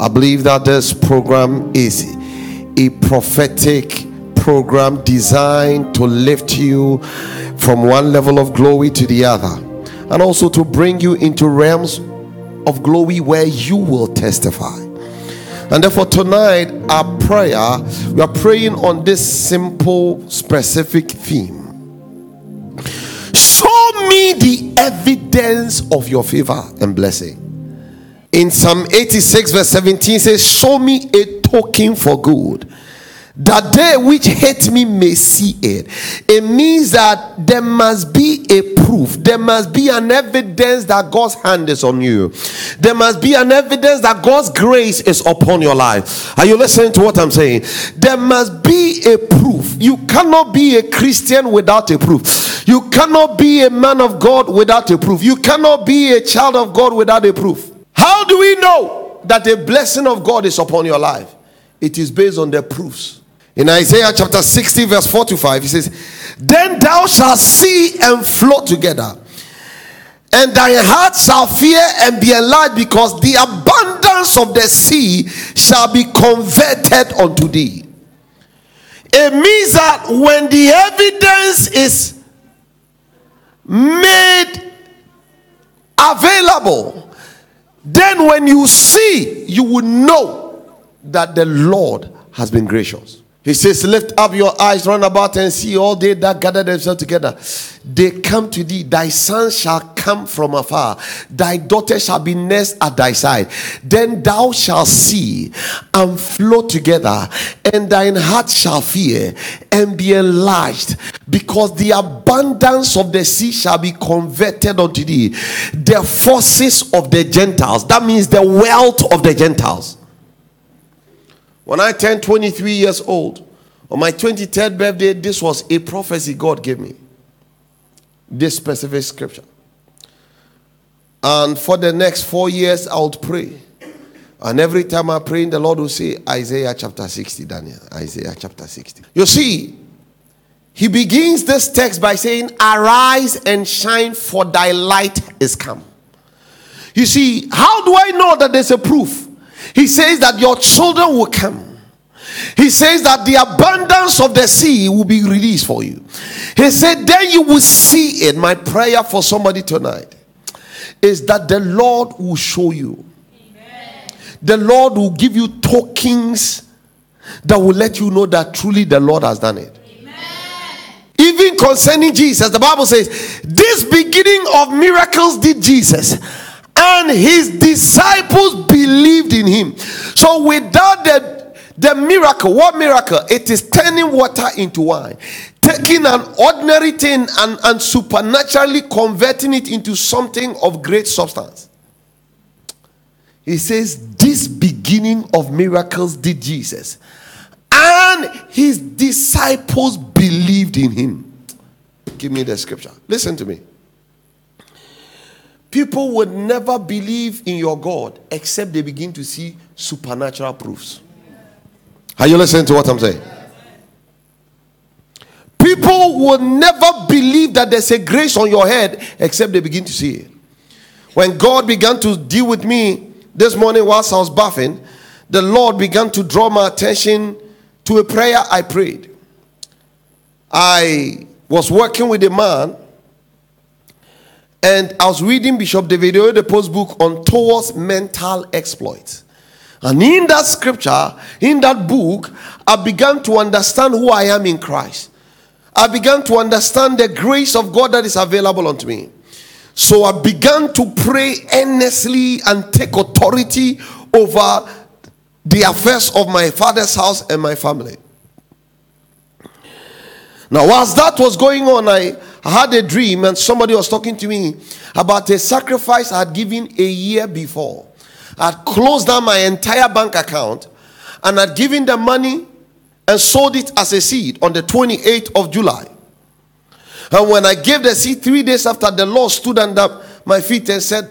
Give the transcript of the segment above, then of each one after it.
I believe that this program is a prophetic program designed to lift you from one level of glory to the other and also to bring you into realms of glory where you will testify. And therefore, tonight, our prayer, we are praying on this simple, specific theme. Show me the evidence of your favor and blessing. In Psalm 86, verse 17 says, Show me a token for good that they which hate me may see it. It means that there must be a proof, there must be an evidence that God's hand is on you, there must be an evidence that God's grace is upon your life. Are you listening to what I'm saying? There must be a proof. You cannot be a Christian without a proof, you cannot be a man of God without a proof, you cannot be a child of God without a proof. How do we know that the blessing of God is upon your life? It is based on the proofs. In Isaiah chapter 60, verse 4 to 5, he says, Then thou shalt see and float together, and thy heart shall fear and be enlarged, because the abundance of the sea shall be converted unto thee. It means that when the evidence is made available, then when you see, you will know that the Lord has been gracious. He says, Lift up your eyes round about and see all they that gather themselves together. They come to thee. Thy son shall come from afar. Thy daughter shall be nursed at thy side. Then thou shalt see and flow together, and thine heart shall fear and be enlarged, because the abundance of the sea shall be converted unto thee. The forces of the Gentiles, that means the wealth of the Gentiles when I turned 23 years old, on my 23rd birthday, this was a prophecy God gave me. This specific scripture. And for the next four years, I would pray. And every time I pray, the Lord will say, Isaiah chapter 60, Daniel. Isaiah chapter 60. You see, he begins this text by saying, Arise and shine, for thy light is come. You see, how do I know that there's a proof? He says that your children will come. He says that the abundance of the sea will be released for you. He said, Then you will see it. My prayer for somebody tonight is that the Lord will show you. Amen. The Lord will give you tokens that will let you know that truly the Lord has done it. Amen. Even concerning Jesus, the Bible says, This beginning of miracles did Jesus and his disciples believed in him. So without the the miracle, what miracle? It is turning water into wine, taking an ordinary thing and, and supernaturally converting it into something of great substance. He says, This beginning of miracles did Jesus, and his disciples believed in him. Give me the scripture. Listen to me. People would never believe in your God except they begin to see supernatural proofs. Are you listening to what I'm saying? People would never believe that there's a grace on your head except they begin to see it. When God began to deal with me this morning whilst I was bathing, the Lord began to draw my attention to a prayer I prayed. I was working with a man and I was reading Bishop David Oyedepo's book on towards mental exploits. And in that scripture, in that book, I began to understand who I am in Christ. I began to understand the grace of God that is available unto me. So I began to pray earnestly and take authority over the affairs of my father's house and my family. Now, whilst that was going on, I I had a dream and somebody was talking to me about a sacrifice I had given a year before. I had closed down my entire bank account and had given the money and sold it as a seed on the 28th of July. And when I gave the seed three days after, the Lord stood under my feet and said,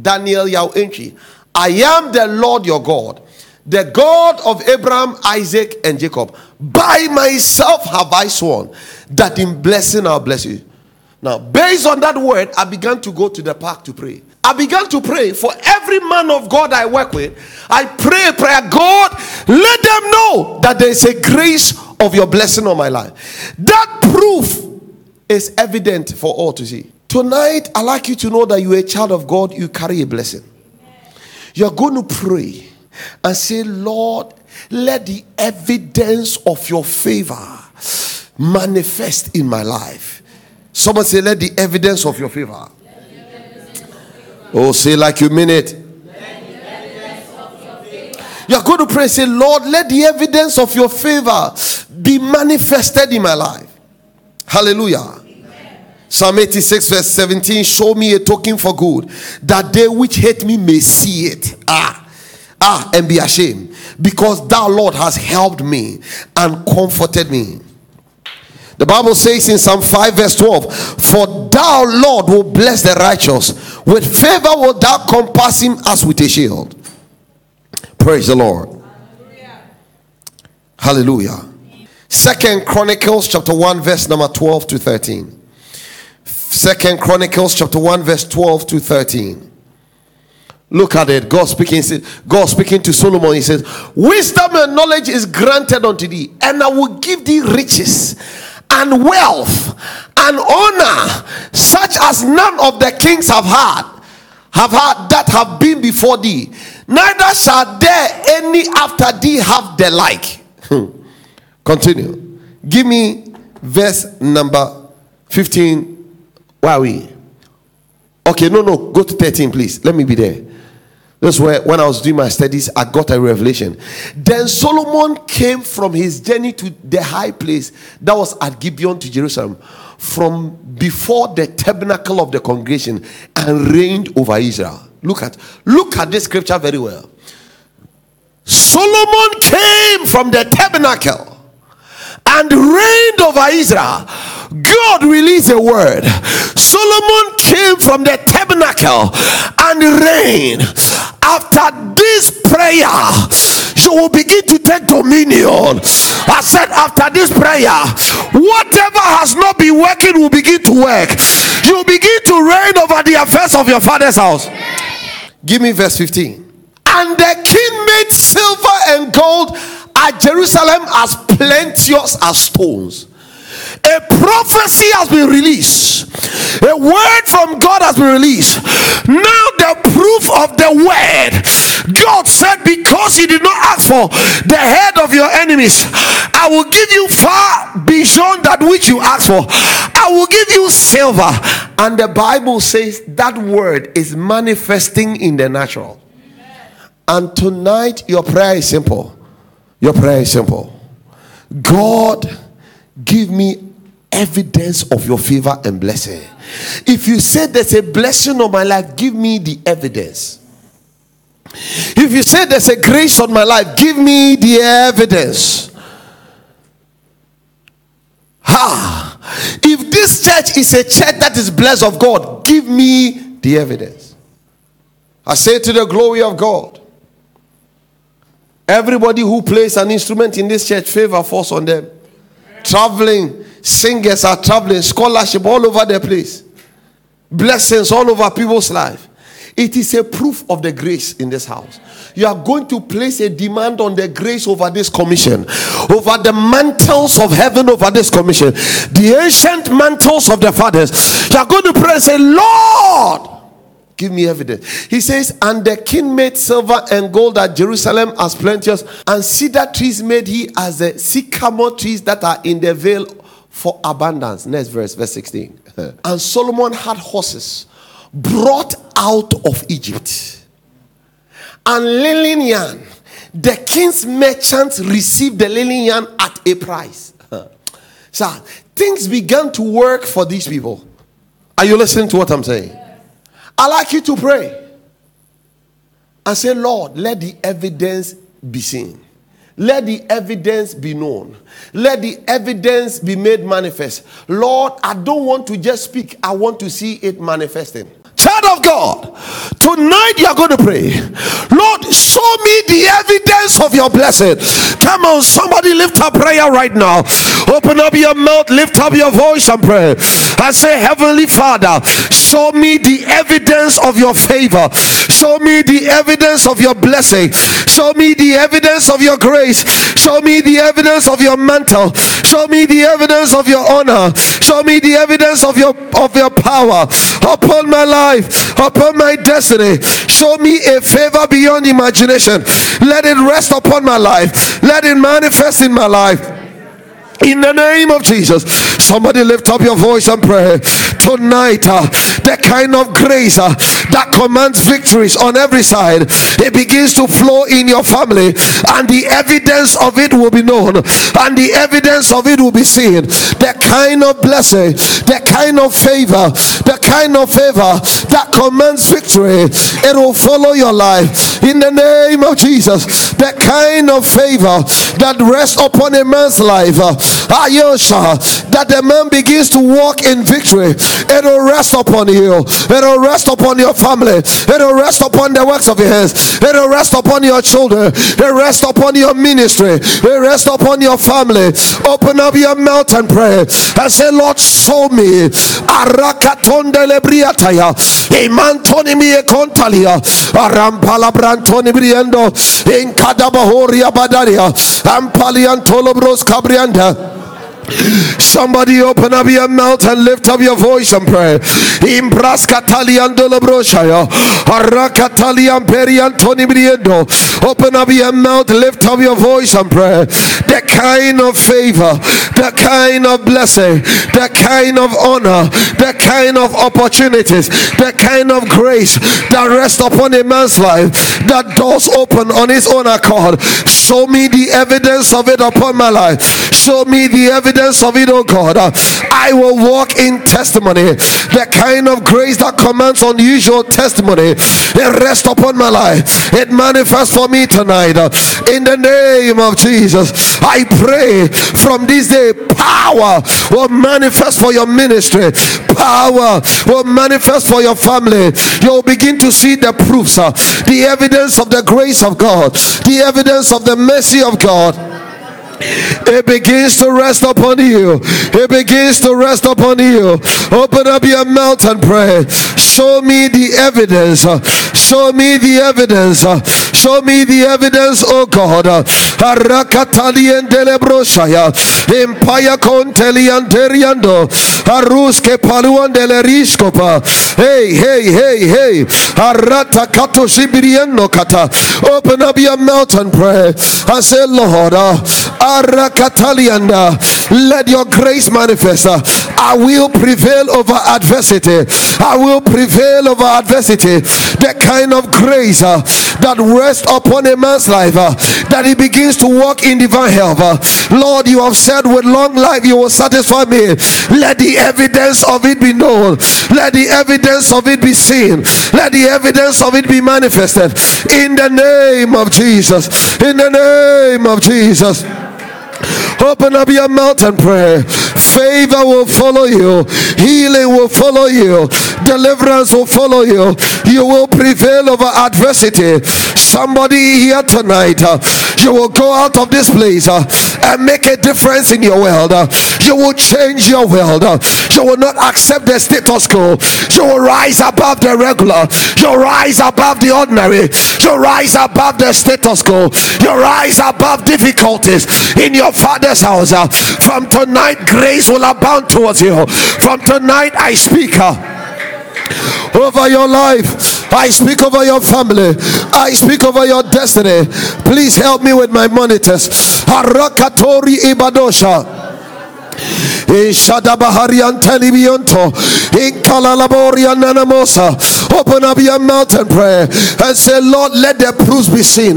Daniel Antwi, I am the Lord your God, the God of Abraham, Isaac, and Jacob. By myself have I sworn that in blessing I'll bless you. Now, based on that word, I began to go to the park to pray. I began to pray for every man of God I work with. I pray, prayer, God, let them know that there is a grace of your blessing on my life. That proof is evident for all to see. Tonight, i like you to know that you're a child of God, you carry a blessing. You're going to pray and say, Lord, let the evidence of your favor manifest in my life. Someone say, Let the evidence of your favor. Oh, say like you mean it. You're going to pray, say, Lord, let the evidence of your favor be manifested in my life. Hallelujah. Psalm 86, verse 17 Show me a token for good, that they which hate me may see it. Ah, ah, and be ashamed, because thou, Lord, has helped me and comforted me. The Bible says in Psalm 5, verse 12, For thou, Lord, will bless the righteous, with favor will thou compass him as with a shield. Praise the Lord. Hallelujah. Hallelujah. Second Chronicles chapter 1, verse number 12 to 13. Second Chronicles chapter 1, verse 12 to 13. Look at it. God speaking, God speaking to Solomon. He says, Wisdom and knowledge is granted unto thee, and I will give thee riches and wealth and honor, such as none of the kings have had, have had that have been before thee. Neither shall there any after thee have the like. Hmm. Continue. Give me verse number 15 where are we? Okay, no, no, go to 13, please. Let me be there. That's where, when I was doing my studies, I got a revelation. Then Solomon came from his journey to the high place that was at Gibeon to Jerusalem from before the tabernacle of the congregation and reigned over Israel. Look at look at this scripture very well. Solomon came from the tabernacle and reigned over Israel. God released a word. Solomon came from the tabernacle and reigned. After this prayer, you will begin to take dominion. I said, after this prayer, whatever has not been working will begin to work. You begin to reign over the affairs of your father's house. Give me verse 15. And the king made silver and gold at Jerusalem as plenteous as stones. A prophecy has been released. A word from God has been released. Now, the proof of the word. God said, Because you did not ask for the head of your enemies, I will give you far beyond that which you asked for. I will give you silver. And the Bible says that word is manifesting in the natural. And tonight, your prayer is simple your prayer is simple God, give me evidence of your favor and blessing. If you say there's a blessing on my life, give me the evidence. If you say there's a grace on my life, give me the evidence. Ha! If this church is a church that is blessed of God, give me the evidence. I say to the glory of God. Everybody who plays an instrument in this church, favor falls on them. Traveling, singers are traveling, scholarship all over the place, blessings all over people's life. It is a proof of the grace in this house. You are going to place a demand on the grace over this commission, over the mantles of heaven over this commission, the ancient mantles of the fathers. You are going to pray and say, Lord, Give me evidence. He says, And the king made silver and gold at Jerusalem as plenteous, and cedar trees made he as the sycamore trees that are in the vale for abundance. Next verse, verse 16. and Solomon had horses brought out of Egypt, and linen yarn. The king's merchants received the linen yarn at a price. so things began to work for these people. Are you listening to what I'm saying? I like you to pray and say, Lord, let the evidence be seen. Let the evidence be known. Let the evidence be made manifest. Lord, I don't want to just speak, I want to see it manifesting. Child of God, tonight you are going to pray. Lord, show me the evidence of your blessing. Come on, somebody lift up prayer right now. Open up your mouth, lift up your voice and pray. And say, Heavenly Father, show me the evidence of your favor. Show me the evidence of your blessing. Show me the evidence of your grace. Show me the evidence of your mantle. Show me the evidence of your honor. Show me the evidence of your of your power upon my life, upon my destiny. Show me a favor beyond imagination. Let it rest upon my life. Let it manifest in my life. In the name of Jesus, somebody lift up your voice and pray tonight. Uh, the kind of grace uh, that commands victories on every side, it begins to flow in your family, and the evidence of it will be known, and the evidence of it will be seen. The kind of blessing, the kind of favor, the kind of favor that commands victory, it will follow your life. In the name of Jesus, the kind of favor that rests upon a man's life. Uh, Ayosha, that the man begins to walk in victory. It'll rest upon you. It'll rest upon your family. It'll rest upon the works of your hands. It'll rest upon your children. It'll rest upon your ministry. It'll rest upon your family. Open up your mouth and pray and say, Lord, show me. Arakatonde lebriataya. Imantoni mi kontalia. Arampala brantoni briendo. In kadabahoria badaria. Ampaliantolobros cabrianda. Somebody open up your mouth and lift up your voice and pray. Open up your mouth, lift up your voice and pray. The kind of favor, the kind of blessing, the kind of honor, the kind of opportunities, the kind of grace that rests upon a man's life, that doors open on his own accord. Show me the evidence of it upon my life. Show me the evidence evidence of it, oh God. I will walk in testimony. The kind of grace that commands unusual testimony. It rests upon my life. It manifests for me tonight. In the name of Jesus, I pray from this day, power will manifest for your ministry. Power will manifest for your family. You'll begin to see the proofs, uh, the evidence of the grace of God, the evidence of the mercy of God it begins to rest upon you. It begins to rest upon you. Open up your mouth and pray. Show me the evidence. Show me the evidence. Show me the evidence, oh God. Arakatalian delebroshaya. Empire contelian teriando. Aruske paluan deleriskopa. Hey, hey, hey, hey. Arata kato sibiriendo kata. Open up your mouth and pray. I say, Lord, let your grace manifest. I will prevail over adversity. I will prevail over adversity. The kind of grace that rests upon a man's life, uh, that he begins to walk in divine health. Uh, Lord, you have said with long life you will satisfy me. Let the evidence of it be known. Let the evidence of it be seen. Let the evidence of it be manifested. In the name of Jesus. In the name of Jesus. Open up your mouth and pray. Favor will follow you, healing will follow you, deliverance will follow you. You will prevail over adversity. Somebody here tonight, uh, you will go out of this place uh, and make a difference in your world. You will change your world. You will not accept the status quo. You will rise above the regular. You rise above the ordinary. You rise above the status quo. You rise above difficulties in your father's house. From tonight, grace will abound towards you. From tonight, I speak. Over your life. I speak over your family. I speak over your destiny. Please help me with my monitors. Harakatori Ibadosha. In Shadabaharian Telibionto, in Kalalaborian Nanamosa, open up your mouth and pray and say, Lord, let the proofs be seen.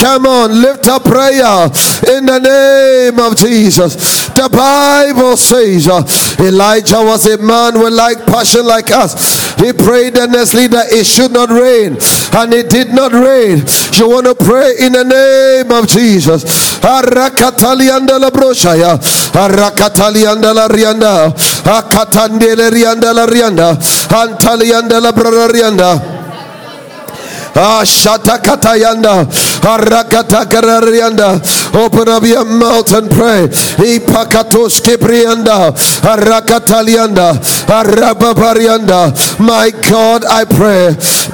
Come on, lift up prayer in the name of Jesus. The Bible says uh, Elijah was a man with like passion like us. He prayed earnestly that it should not rain, and it did not rain. You want to pray in the name of Jesus. Rianda. Akatandele la rianda. Ah, Shatakatayanda. Arakatakararianda. Open up your mouth and pray. Ipakatos Kiprianda. Arakatalianda. Arababarianda. My God, I pray.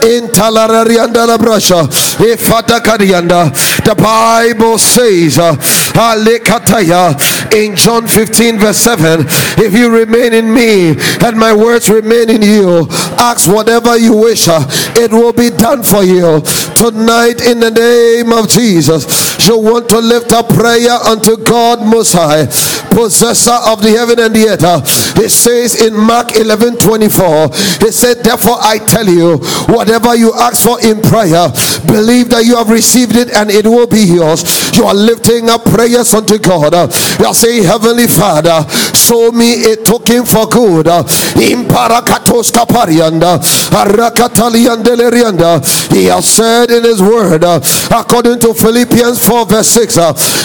In Talararianda la Brasha. Ifatakarianda. The Bible says, uh, in John 15, verse 7, if you remain in me and my words remain in you, ask whatever you wish, it will be done for you. Tonight, in the name of Jesus, you want to lift up prayer unto God Most High, possessor of the heaven and the earth. It says in Mark 11 24, it said, Therefore, I tell you, whatever you ask for in prayer, believe that you have received it and it will be yours. You are lifting up prayers unto God. You are saying, Heavenly Father, show me a token for good. He has said in His word, according to Philippians 4, verse 6,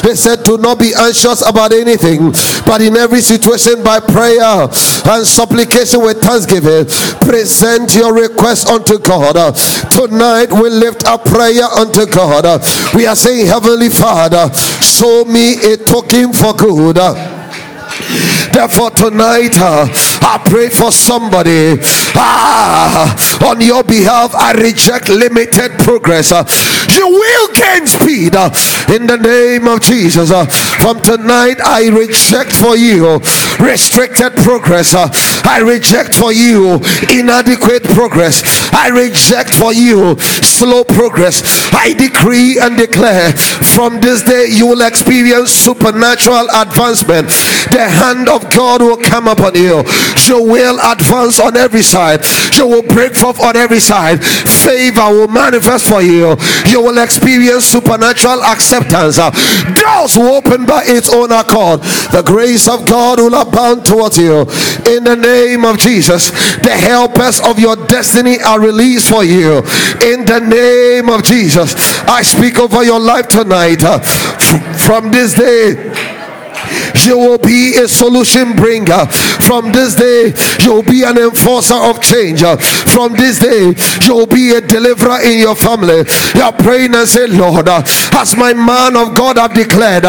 He said, Do not be anxious about anything, but in every situation by prayer and supplication with thanksgiving, present your request unto God. Tonight we lift up prayer unto God. We are saying, Heavenly Father, show me a token for good. Therefore, tonight uh, I pray for somebody. Ah, on your behalf, I reject limited progress. You will gain speed in the name of Jesus. From tonight, I reject for you restricted progress. I reject for you inadequate progress. I reject for you slow progress. I decree and declare from this day you will experience supernatural advancement. The hand of God will come upon you. You will advance on every side. You will break forth on every side. Favor will manifest for you. You will experience supernatural acceptance. Doors will open by its own accord. The grace of God will abound towards you. In the name of Jesus, the helpers of your destiny are released for you. In the name of Jesus, I speak over your life tonight. From this day, you will be a solution bringer. From this day, you'll be an enforcer of change. From this day, you'll be a deliverer in your family. You're praying and say, Lord, as my man of God have declared,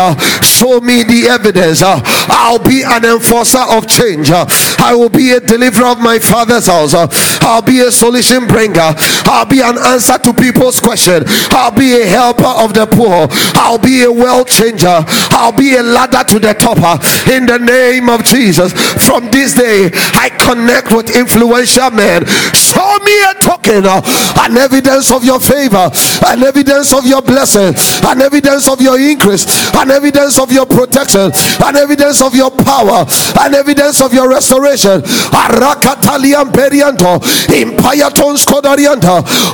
show me the evidence. I'll be an enforcer of change. I will be a deliverer of my father's house. I'll be a solution bringer. I'll be an answer to people's question. I'll be a helper of the poor. I'll be a world changer. I'll be a ladder to the top in the name of Jesus. From this day, I connect with influential men. Show me a token, uh, an evidence of your favor, an evidence of your blessing, an evidence of your increase, an evidence of your protection, an evidence of your power, an evidence of your restoration.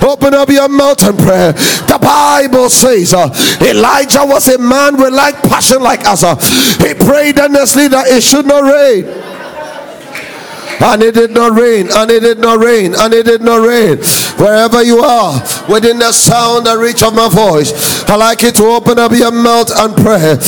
Open up your mouth and pray. The Bible says uh, Elijah was a man with like passion like us. Uh, he prayed earnestly that it should not rain and it did not rain, and it did not rain, and it did not rain. Wherever you are, within the sound and reach of my voice, I like you to open up your mouth and pray.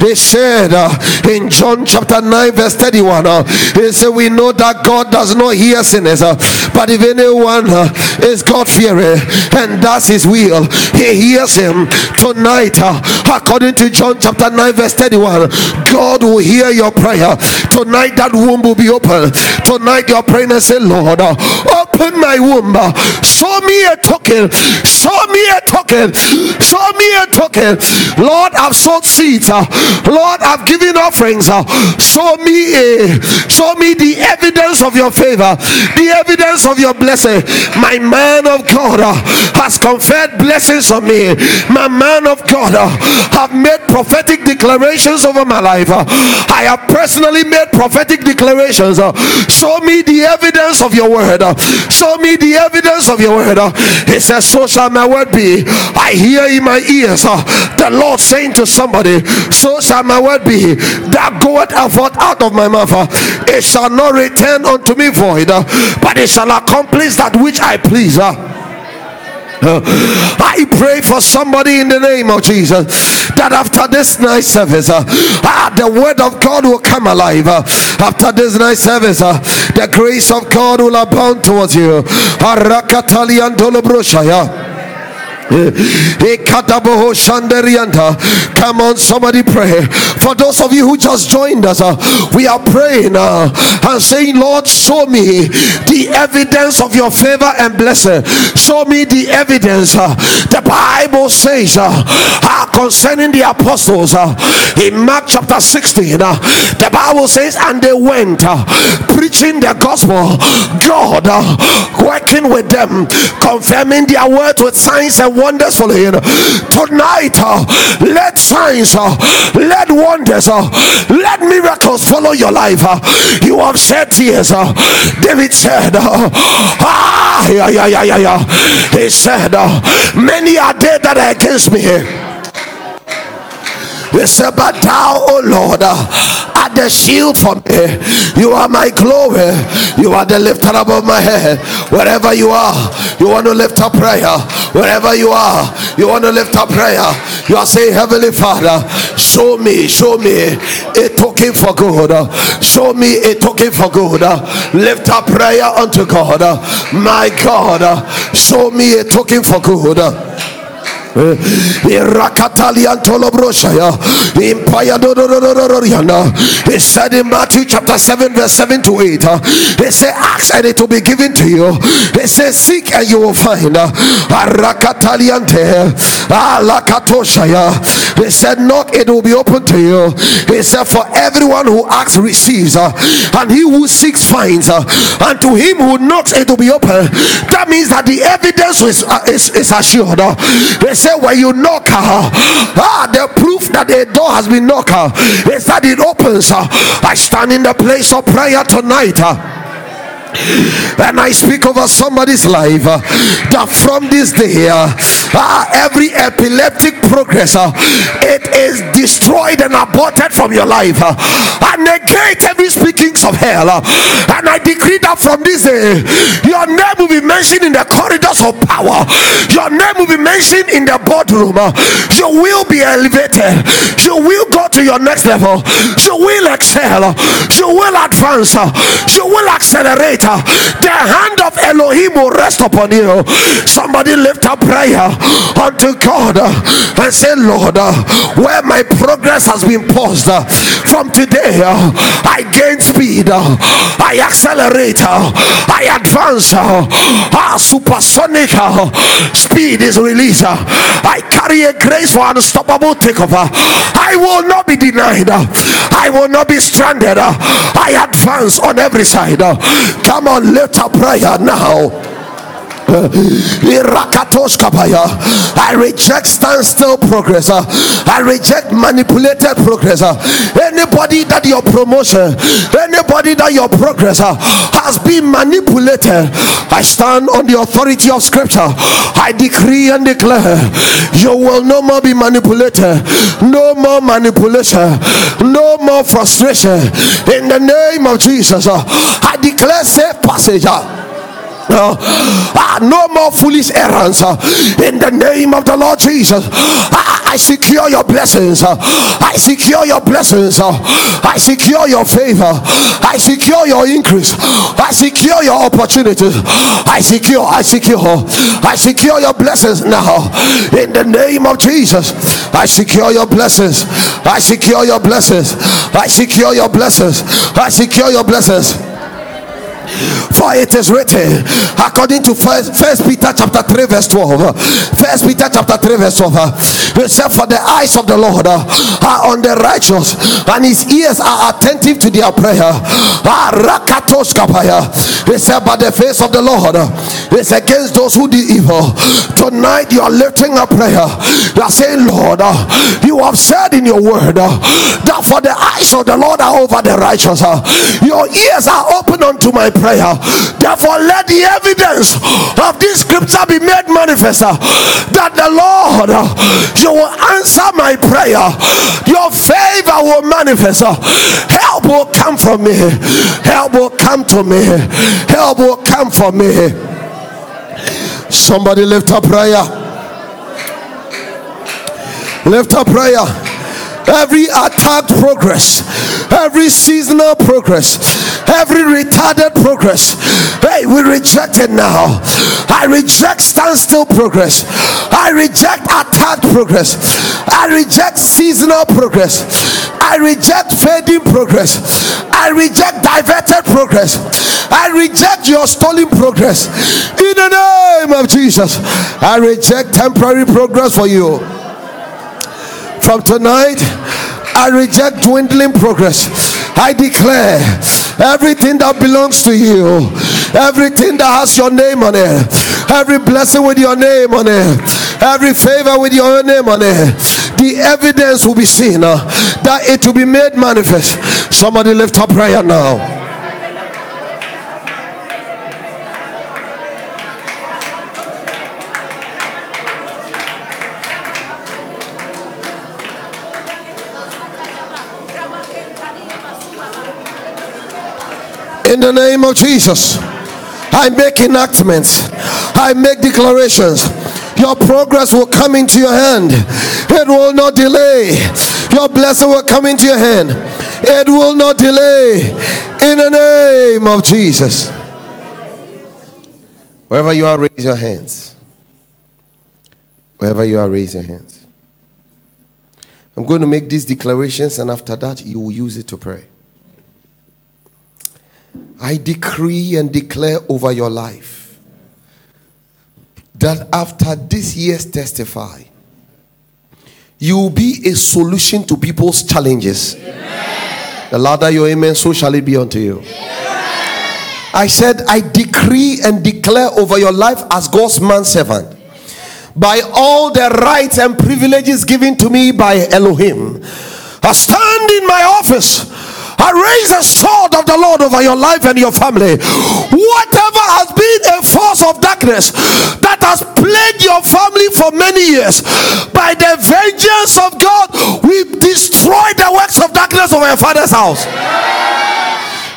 He said uh, in John chapter 9, verse 31, uh, he said, We know that God does not hear sinners, uh, but if anyone uh, is God fearing and does his will, he hears him tonight. Uh, according to John chapter 9, verse 31. God will hear your prayer. Tonight, that womb will be open. Tonight, you're praying and say, Lord, open my womb. Me a token. Show me a token. Show me a token. Lord, I've sowed seeds. Uh, Lord, I've given offerings. Uh, show me a show me the evidence of your favor, the evidence of your blessing. My man of God uh, has conferred blessings on me. My man of God have made prophetic declarations over my life. I have personally made prophetic declarations. Show me the evidence of your word. Show me the evidence of your word. He uh, says, So shall my word be. I hear in my ears uh, the Lord saying to somebody, So shall my word be that goeth forth out of my mouth. Uh, it shall not return unto me void, but it shall accomplish that which I please. I pray for somebody in the name of Jesus that after this night service, uh, uh, the word of God will come alive. Uh, After this night service, uh, the grace of God will abound towards you. Come on, somebody pray. For those of you who just joined us, uh, we are praying uh, and saying, Lord, show me the evidence of your favor and blessing. Show me the evidence. Uh, the Bible says uh, uh concerning the apostles uh, in Mark chapter 16, uh, the Bible says, and they went preaching the gospel, God working with them, confirming their words with signs and wonders following. Tonight, uh, let signs, uh, let wonders, uh, let miracles follow your life. You have said tears. David said, ah, yeah, yeah, yeah, yeah, yeah. He said, many are dead that are against me. He said, but thou, O Lord, are the shield for me. You are my glory. You are the lifter above my head. Wherever you are, you want to lift up prayer. Wherever you are, you want to lift up prayer. You are saying, Heavenly Father, show me, show me a token for good. Show me a token for good. Lift up prayer unto God. My God, show me a token for good. He said in Matthew chapter 7, verse 7 to 8. Uh, he said, Ask and it will be given to you. He said, Seek and you will find. He said, Knock, it will be open to you. He said, For everyone who asks receives, uh, and he who seeks finds, uh, and to him who knocks, it will be open. That means that the evidence is, is, is assured. He say when you knock, uh, ah, the proof that the door has been knocked uh, is that it opens. Uh, I stand in the place of prayer tonight. Uh, and I speak over somebody's life uh, that from this day, uh, uh, every epileptic progress uh, it is destroyed and aborted from your life. Uh, I negate every speakings of hell, uh, and I decree that from this day, your name will be mentioned in the corridors of power. Your name will be mentioned in the boardroom. Uh, you will be elevated. You will go to your next level. You will excel. You will advance. You will accelerate the hand of Elohim will rest upon you. Somebody lift up prayer unto God and say, Lord, where my progress has been paused from today, I gain speed, I accelerate, I advance. Our supersonic speed is released. I carry a grace for unstoppable takeover. I will not be denied. I will not be stranded. I advance on every side. Come on, lift up prayer now. I reject standstill progress. I reject manipulated progress. Anybody that your promotion, anybody that your progress has been manipulated, I stand on the authority of scripture. I decree and declare you will no more be manipulated, no more manipulation, no more frustration. In the name of Jesus, I declare safe passage. Uh, uh, no more foolish errands uh, in the name of the Lord Jesus. Uh, I secure your blessings. Uh, I secure your blessings. Uh, I secure your favor. I secure your increase. I secure your opportunities. I secure, I secure, I secure your blessings now in the name of Jesus. I secure your blessings. I secure your blessings. I secure your blessings. I secure your blessings. For it is written, according to first, first Peter chapter 3, verse 12. First Peter chapter 3, verse 12. It said, For the eyes of the Lord are on the righteous, and his ears are attentive to their prayer. It said, But the face of the Lord is against those who do evil. Tonight you are lifting up prayer. You are saying, Lord, you have said in your word that for the eyes of the Lord are over the righteous. Your ears are open unto my prayer. Therefore, let the evidence of this scripture be made manifest uh, that the Lord, uh, you will answer my prayer. Your favor will manifest. Uh, help will come from me. Help will come to me. Help will come from me. Somebody lift up prayer. Lift up prayer. Every attack progress every seasonal progress, every retarded progress. Hey, we reject it now. I reject standstill progress. I reject attack progress. I reject seasonal progress. I reject fading progress. I reject diverted progress. I reject your stolen progress. In the name of Jesus, I reject temporary progress for you. From tonight, I reject dwindling progress. I declare everything that belongs to you, everything that has your name on it, every blessing with your name on it, every favor with your name on it, the evidence will be seen uh, that it will be made manifest. Somebody lift up prayer now. In the name of Jesus, I make enactments, I make declarations. Your progress will come into your hand, it will not delay. Your blessing will come into your hand, it will not delay. In the name of Jesus. Wherever you are, raise your hands. Wherever you are, raise your hands. I'm going to make these declarations, and after that, you will use it to pray. I decree and declare over your life that after this year's testify, you will be a solution to people's challenges. Amen. The louder your amen, so shall it be unto you. Amen. I said, I decree and declare over your life as God's man servant by all the rights and privileges given to me by Elohim. I stand in my office I raise a sword of the Lord over your life and your family. Whatever has been a force of darkness that has plagued your family for many years, by the vengeance of God, we destroy the works of darkness over your father's house.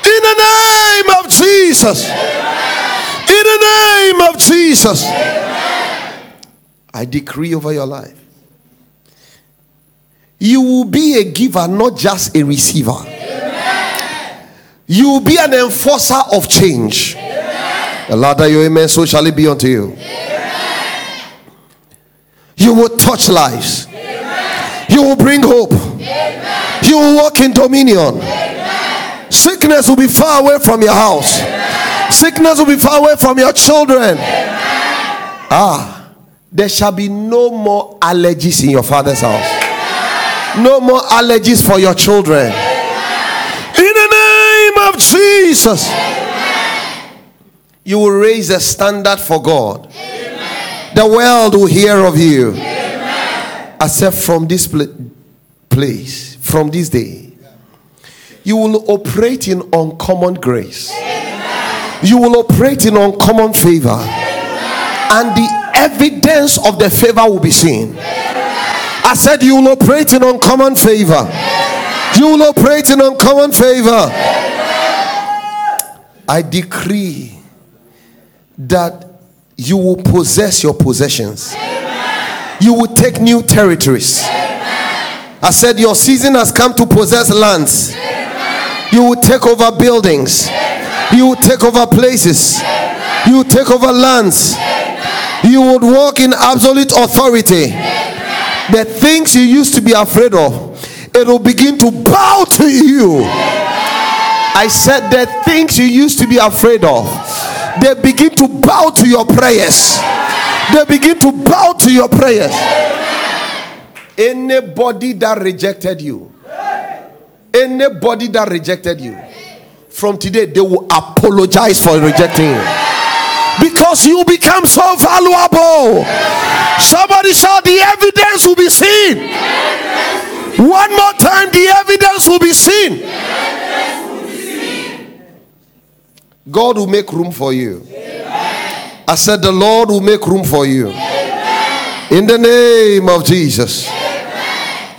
In the name of Jesus. In the name of Jesus. I decree over your life. You will be a giver, not just a receiver. You will be an enforcer of change. Amen. The louder your amen, so shall it be unto you. Amen. You will touch lives. Amen. You will bring hope. You will walk in dominion. Sickness will be far away from your house. Sickness will be far away from your children. Ah, there shall be no more allergies in your father's house. No more allergies for your children Jesus, Amen. you will raise a standard for God. Amen. The world will hear of you. Amen. Except from this place, from this day, you will operate in uncommon grace. You will operate in uncommon favor. And the evidence of the favor will be seen. I said, You will operate in uncommon favor. You will operate in uncommon favor. I decree that you will possess your possessions. Amen. You will take new territories. Amen. I said, Your season has come to possess lands. Amen. You will take over buildings. You will take over places. You will take over lands. You would walk in absolute authority. The things you used to be afraid of, it will begin to bow to you. I said the things you used to be afraid of, they begin to bow to your prayers. They begin to bow to your prayers. Anybody that rejected you, anybody that rejected you, from today they will apologize for rejecting you because you become so valuable. Somebody shout, the evidence will be seen. One more time, the evidence will be seen. God will make room for you. Amen. I said, The Lord will make room for you. Amen. In the name of Jesus. Amen.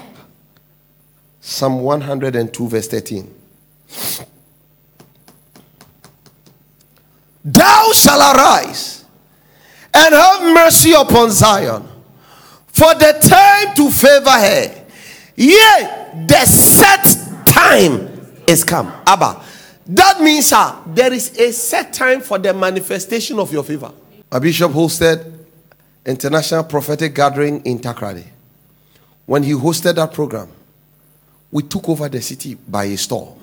Psalm 102, verse 13. Thou shalt arise and have mercy upon Zion, for the time to favor her. Yea, the set time is come. Abba. That means uh, there is a set time for the manifestation of your favor. A bishop hosted International Prophetic Gathering in Takoradi. When he hosted that program, we took over the city by a storm.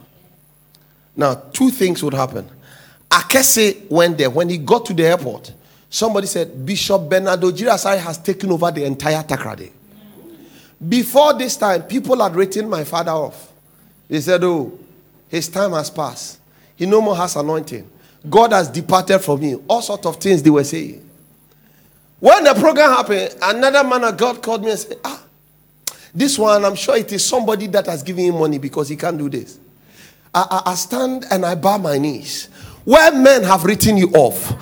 Now, two things would happen. Akese went there. When he got to the airport, somebody said, Bishop Bernardo Girasari has taken over the entire Takoradi. Before this time, people had written my father off. They said, Oh, his time has passed. He no more has anointing. God has departed from him. All sorts of things they were saying. When the program happened, another man of God called me and said, Ah, this one, I'm sure it is somebody that has given him money because he can't do this. I, I, I stand and I bow my knees. Where men have written you off,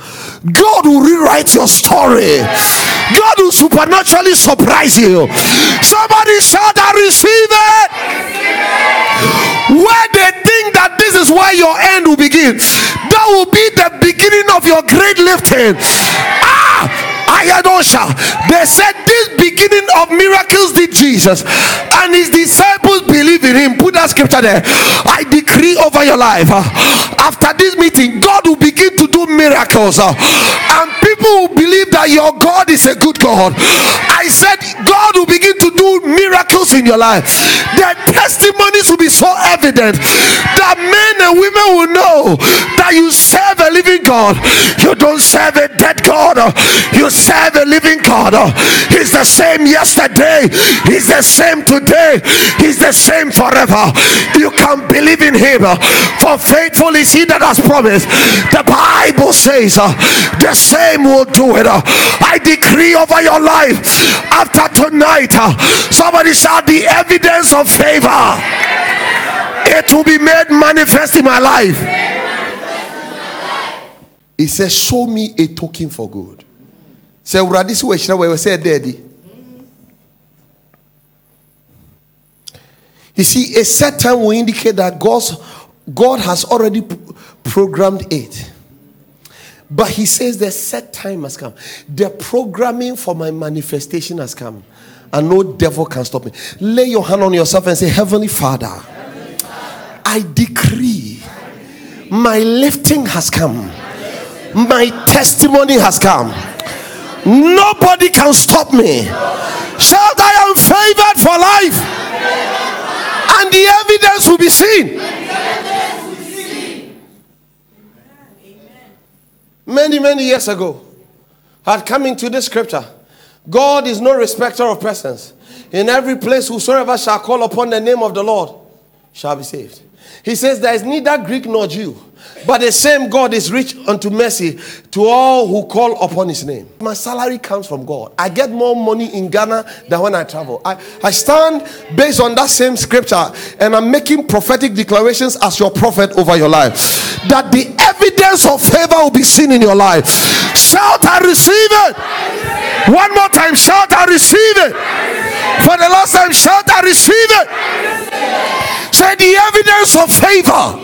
God will rewrite your story. God will supernaturally surprise you. Somebody shout, I receive it. Where they think that this is where your end will begin, that will be the beginning of your great lifting. Ah, Ayadosha. They said this beginning of miracles did Jesus, and his disciples believe in him. Put that scripture there. I decree over your life. uh, After this meeting, God will begin to do miracles, uh, and people will believe that your God is a good God. I said, God will begin to do miracles in your life. Their testimonies will be so evident that men and women will know that you serve a living God. You don't serve a dead God. You serve a living God. He's the same yesterday. He's the same today. He's the same forever. You can believe in Him. For faithful is He that has promised. The Bible says the same will do it. I decree over your life after tonight. Somebody shout the evidence of favor. It will be made manifest in my life. He says, Show me a token for good. Say, Uradi si weshira we say daddy. You see, a set time will indicate that God's God has already p- programmed it. But he says the set time has come. The programming for my manifestation has come. And no devil can stop me. Lay your hand on yourself and say, Heavenly Father, I decree my lifting has come. My testimony has come. Nobody can stop me. Shout, I am favored for life. And the evidence will be seen. Many, many years ago, had come into this scripture. God is no respecter of persons. In every place, whosoever shall call upon the name of the Lord shall be saved. He says, There is neither Greek nor Jew, but the same God is rich unto mercy to all who call upon his name. My salary comes from God. I get more money in Ghana than when I travel. I, I stand based on that same scripture and I'm making prophetic declarations as your prophet over your life. That the evidence of favor will be seen in your life. Shout, I receive it. One more time, shout, I receive it. For the last time, shout, I receive it. Say the evidence of favor.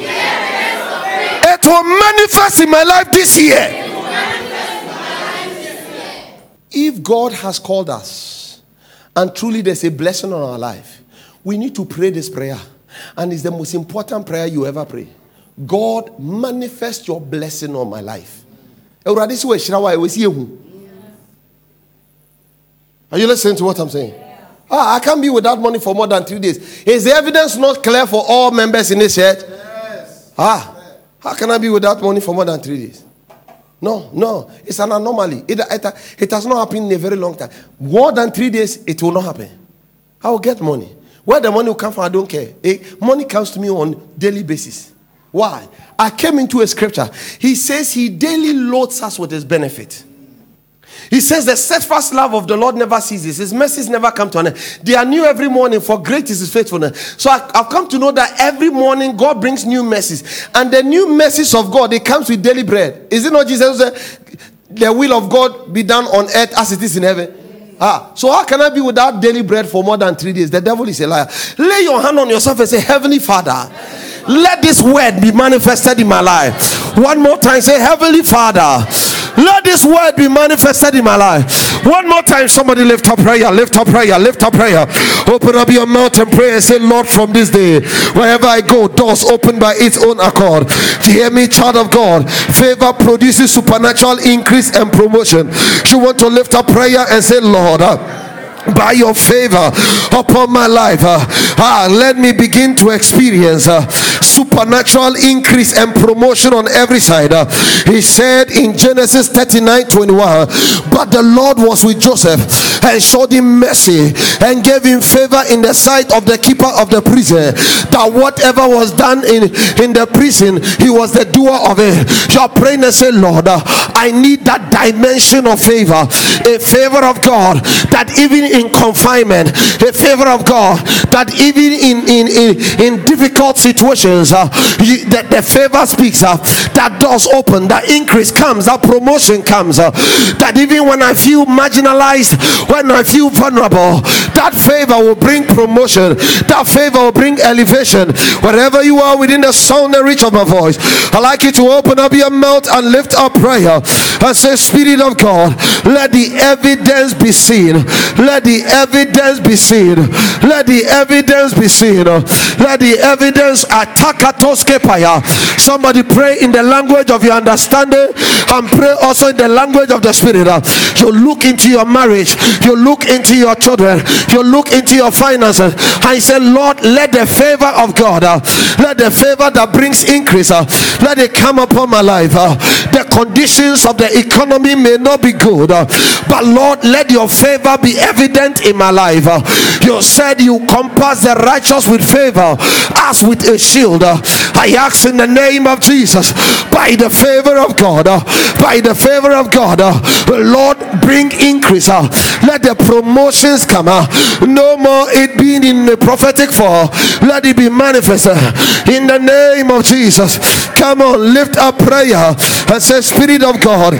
It will manifest in my life this year. If God has called us and truly there's a blessing on our life, we need to pray this prayer. And it's the most important prayer you ever pray. God, manifest your blessing on my life. Are you listening to what I'm saying? Ah, I can't be without money for more than three days. Is the evidence not clear for all members in this church? Yes. Ah, how can I be without money for more than three days? No, no, it's an anomaly. It, it, it has not happened in a very long time. More than three days, it will not happen. I will get money. Where the money will come from, I don't care. Eh, money comes to me on daily basis. Why? I came into a scripture. He says he daily loads us with his benefit. He says the steadfast love of the Lord never ceases. His mercies never come to an end. They are new every morning, for great is his faithfulness. So I, have come to know that every morning God brings new mercies. And the new mercies of God, it comes with daily bread. Is it not Jesus said, the will of God be done on earth as it is in heaven? Ah, so how can I be without daily bread for more than three days? The devil is a liar. Lay your hand on yourself and say, Heavenly Father, let this word be manifested in my life. One more time, say, Heavenly Father, Let this word be manifested in my life. One more time, somebody lift up prayer, lift up prayer, lift up prayer. Open up your mouth and pray and say, Lord, from this day, wherever I go, doors open by its own accord. To hear me, child of God, favor produces supernatural increase and promotion. You want to lift up prayer and say, Lord, by your favor upon my life. Uh, ah, let me begin to experience uh, supernatural increase and promotion on every side. Uh, he said in Genesis 39 21, but the Lord was with Joseph and showed him mercy and gave him favor in the sight of the keeper of the prison. That whatever was done in, in the prison, he was the doer of it. You're praying and say, Lord, uh, I need that dimension of favor, a favor of God that even in confinement, a favor of God that even in in in, in difficult situations, uh, you, that the favor speaks, uh, that doors open, that increase comes, that promotion comes, uh, that even when I feel marginalized, when I feel vulnerable, that favor will bring promotion, that favor will bring elevation. Wherever you are within the sound and reach of my voice, I like you to open up your mouth and lift up prayer and say, Spirit of God, let the evidence be seen. Let the evidence be seen. Let the evidence be seen. Let the evidence attack atakatoskepaya. Somebody pray in the language of your understanding and pray also in the language of the spirit. You look into your marriage, you look into your children, you look into your finances, and say, Lord, let the favor of God, let the favor that brings increase, let it come upon my life. The conditions of the economy may not be good, but Lord, let your favor be evident in my life. You said you compass the righteous with favor as with a shield. I ask in the name of Jesus, by the favor of God, by the favor of God, Lord, bring increase. Let the promotions come. No more it being in the prophetic form. Let it be manifested in the name of Jesus. Come on, lift up prayer and say, Spirit of God.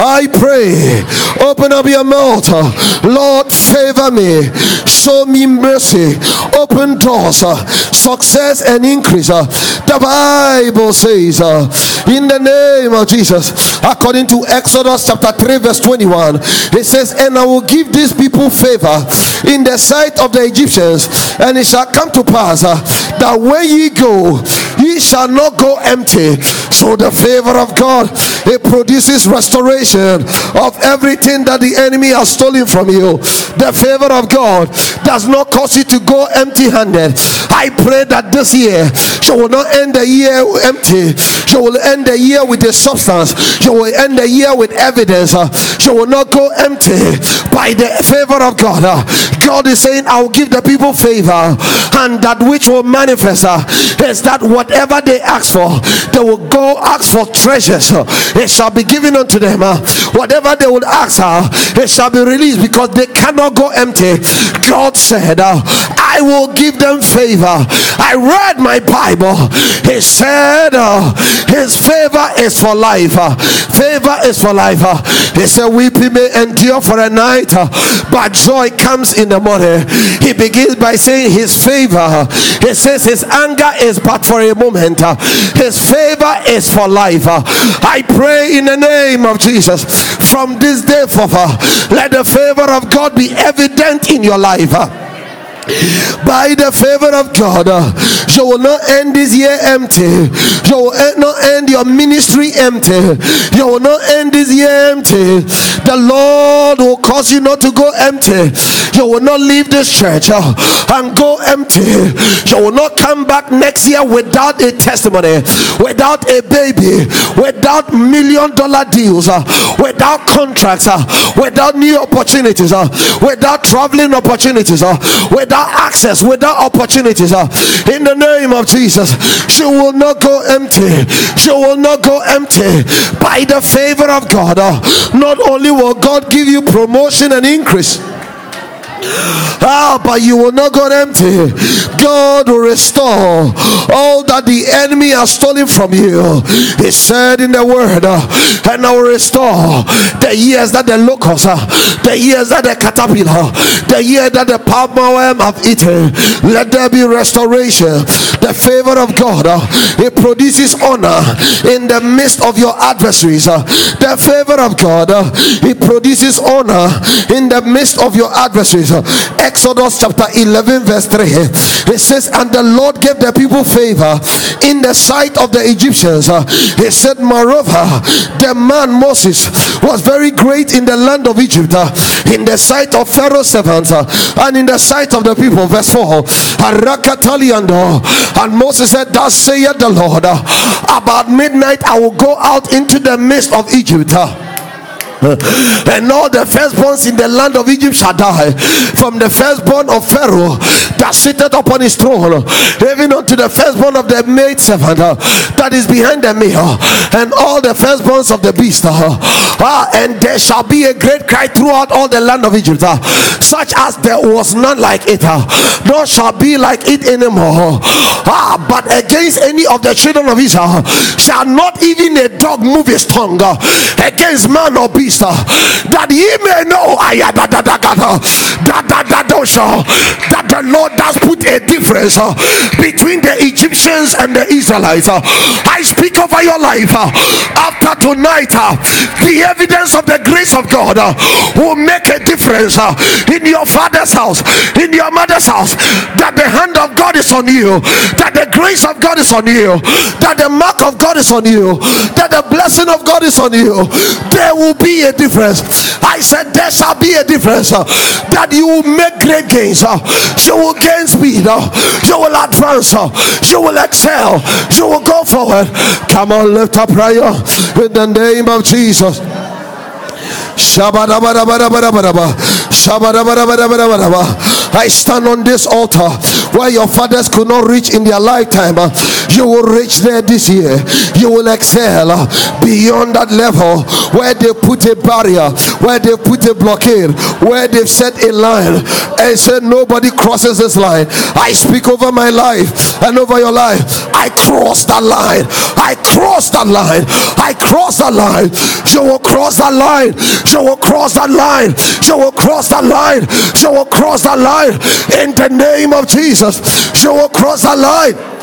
I pray, open up your mouth, Lord, favor me, show me mercy, open doors, success and increase. The Bible says, in the name of Jesus, according to Exodus chapter 3, verse 21, it says, And I will give these people favor in the sight of the Egyptians, and it shall come to pass that when ye go, shall not go empty. So the favor of God it produces restoration of everything that the enemy has stolen from you. The favor of God does not cause you to go empty-handed. I pray that this year you will not end the year empty. You will end the year with the substance. You will end the year with evidence. You will not go empty by the favor of God. God is saying, I will give the people favor, and that which will manifest is that whatever they ask for, they will go ask for treasures, it shall be given unto them. Whatever they will ask, it shall be released because they cannot go empty. God said, I will give them favor. I read my Bible. He said, uh, His favor is for life. Uh, favor is for life. Uh, he said, Weeping may endure for a night, but joy comes in the morning. He begins by saying, His favor. He says, His anger is but for a moment. His favor is for life. I pray in the name of Jesus from this day forward, let the favor of God be evident in your life by the favor of God, uh, you will not end this year empty. You will not end your ministry empty. You will not end this year empty. The Lord will cause you not to go empty. You will not leave this church uh, and go empty. You will not come back next year without a testimony, without a baby, without million dollar deals, uh, without contracts, without new opportunities, without traveling opportunities, without access, without opportunities. Uh, in the name of Jesus, she will not go empty. She will not go empty. By the favor of God, uh, not only will God give you promotion and increase Ah, but you will not go empty. God will restore all that the enemy has stolen from you. He said in the word, uh, and I will restore the years that the locusts, uh, the years that the caterpillar, the year that the palm worm have eaten. Let there be restoration. The favor of God, uh, it produces honor in the midst of your adversaries. The favor of God, it produces honor in the midst of your adversaries. Exodus chapter 11, verse 3. It says, And the Lord gave the people favor in the sight of the Egyptians. He said, Moreover, the man Moses was very great in the land of Egypt, in the sight of Pharaoh's servants, and in the sight of the people. Verse 4. And Moses said, Thus saith the Lord, about midnight I will go out into the midst of Egypt. And all the firstborns in the land of Egypt shall die, from the firstborn of Pharaoh that sitteth upon his throne, even unto the firstborn of the maid servant uh, that is behind the mirror, and all the firstborns of the beast. Uh, and there shall be a great cry throughout all the land of Egypt, such as there was none like it, nor shall be like it anymore. Ah, but against any of the children of Israel shall not even a dog move his tongue against man or beast that ye may know that that the Lord does put a difference uh, between the Egyptians and the Israelites. Uh. I speak over your life uh, after tonight. The evidence of the grace of God will make a difference in your father's house, in your mother's house. That the hand of God is on you, that the grace of God is on you, that the mark of God is on you, that the blessing of God is on you. There will be a difference. I said, There shall be a difference. Uh, that you will make great gains. Uh, you will gain speed. Uh, you will advance. Uh, you will excel. You will go forward. Come on, lift up prayer in the name of Jesus. I stand on this altar where your fathers could not reach in their lifetime. You will reach there this year. You will excel beyond that level where they put a barrier, where they put a blockade, where they've set a line and said nobody crosses this line. I speak over my life and over your life. I cross that line. I cross that line. I cross that line. You will cross that line. You will cross that line. You will cross that line. You will cross that line in the name of Jesus. You will cross that line.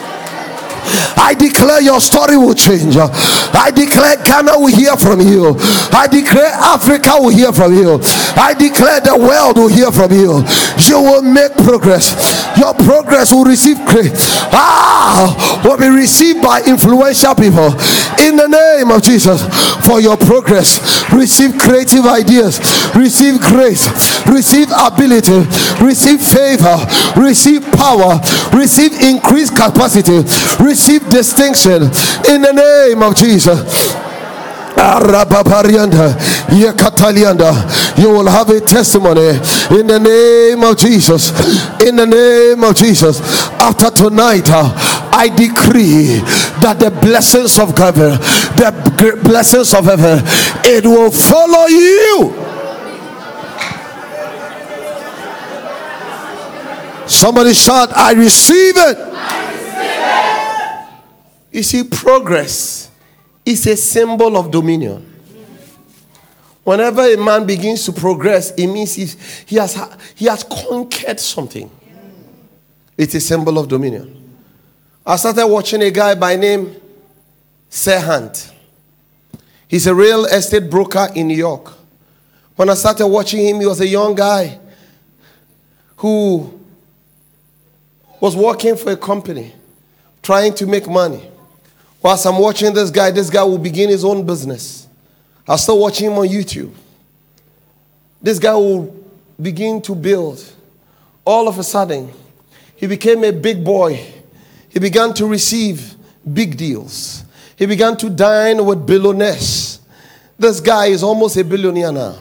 I declare your story will change. I declare Ghana will hear from you. I declare Africa will hear from you. I declare the world will hear from you. You will make progress. Your progress will receive grace. Ah, will be received by influential people. In the name of Jesus, for your progress, receive creative ideas, receive grace, receive ability, receive favor, receive power, receive increased capacity, receive distinction in the name of Jesus. You will have a testimony in the name of Jesus. In the name of Jesus. After tonight, uh, I decree that the blessings of heaven, the blessings of heaven, it will follow you. Somebody shout, I receive it. You see, progress is a symbol of dominion. Whenever a man begins to progress, it means he has, he has conquered something. It's a symbol of dominion. I started watching a guy by name Serhant. He's a real estate broker in New York. When I started watching him, he was a young guy who was working for a company, trying to make money. Whilst I'm watching this guy, this guy will begin his own business. I'll start watching him on YouTube. This guy will begin to build. All of a sudden, he became a big boy. He began to receive big deals. He began to dine with billionaires. This guy is almost a billionaire now.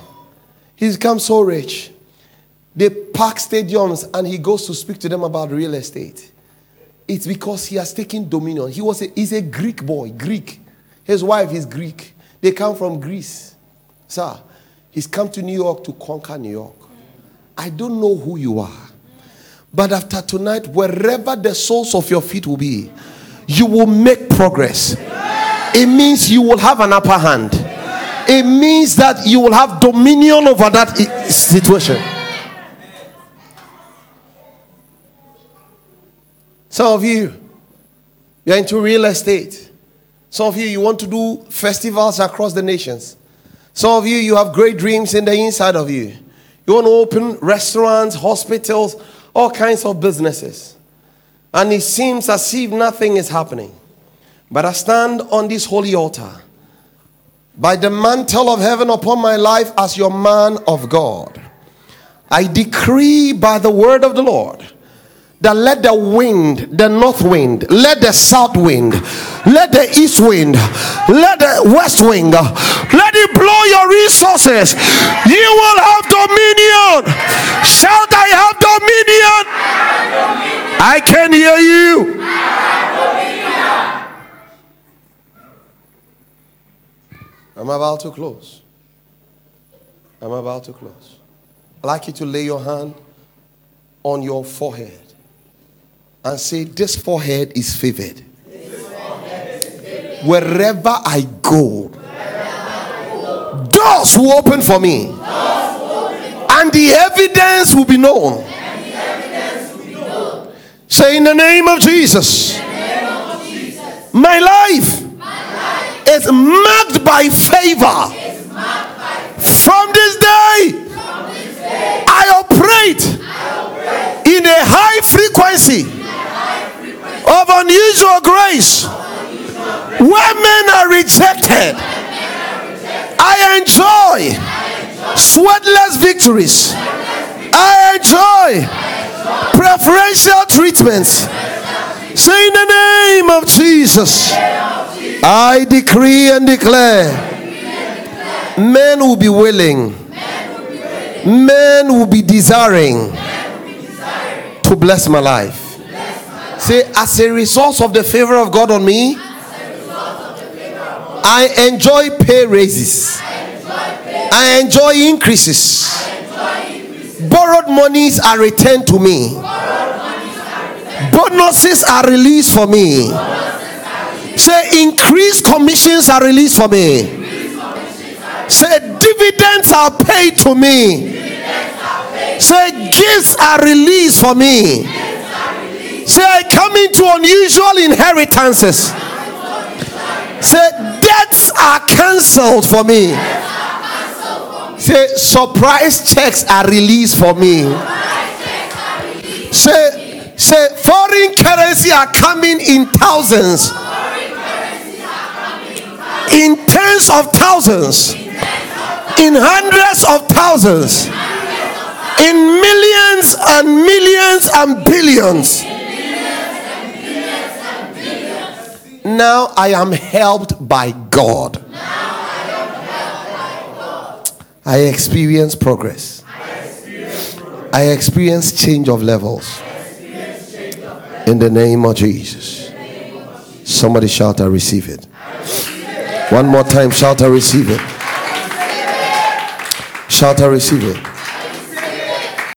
He's become so rich. They park stadiums and he goes to speak to them about real estate. It's because he has taken dominion. He was a, he's a Greek boy, Greek. His wife is Greek. They come from Greece. Sir, he's come to New York to conquer New York. I don't know who you are. But after tonight, wherever the soles of your feet will be, you will make progress. It means you will have an upper hand. It means that you will have dominion over that situation. Some of you, you're into real estate. Some of you, you want to do festivals across the nations. Some of you, you have great dreams in the inside of you. You want to open restaurants, hospitals, all kinds of businesses. And it seems as if nothing is happening. But I stand on this holy altar by the mantle of heaven upon my life as your man of God. I decree by the word of the Lord that let the wind, the north wind, let the south wind, let the east wind, let the west wind, let it blow your resources. You will have dominion. Shall I have dominion? I can hear you. I'm about to close. I'm about to close. I'd like you to lay your hand on your forehead and say, This forehead is favored. Wherever I go, doors will open for me, and the evidence will be known. Say, In the name of Jesus, my life is marked by favor. From this day, I operate in a high frequency of unusual grace where men are rejected. I enjoy sweatless victories. I enjoy preferential treatments. Say in the name of Jesus, I decree and declare men will be willing, men will be desiring to bless my life. Say, as a result of the favor of God on me, I enjoy pay raises. I enjoy increases. Borrowed monies are returned to me. Bonuses are released for me. Say, increased commissions are released for me. Say, dividends are paid to me. Say, gifts are released for me. Say, I come into unusual inheritances. Say, debts are cancelled for me. Say, surprise checks are released for me. Say, say, foreign currency are coming in thousands, in tens of thousands, in hundreds of thousands, in millions and millions and billions. Now I am helped by God. I experience progress. I experience change of levels. In the name of Jesus. Somebody shout, I receive it. One more time, shout, I receive it. Shout, I receive it.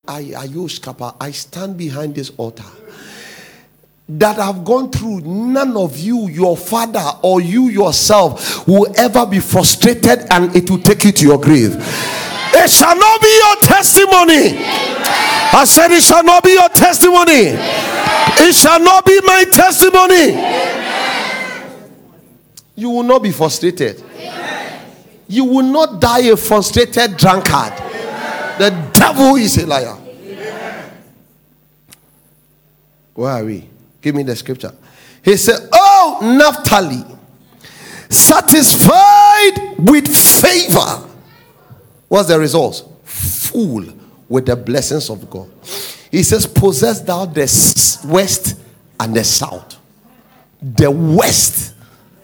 I, Ayush Kappa, I stand behind this altar that have gone through, none of you, your father, or you yourself will ever be frustrated and it will take you to your grave. It shall not be your testimony. I said, It shall not be your testimony. It shall not be my testimony. You will not be frustrated. You will not die a frustrated drunkard. The devil is a liar. Where are we? Give me the scripture. He said, Oh, Naphtali, satisfied with favor. What's the result? Full with the blessings of God. He says, Possess thou the west and the south. The west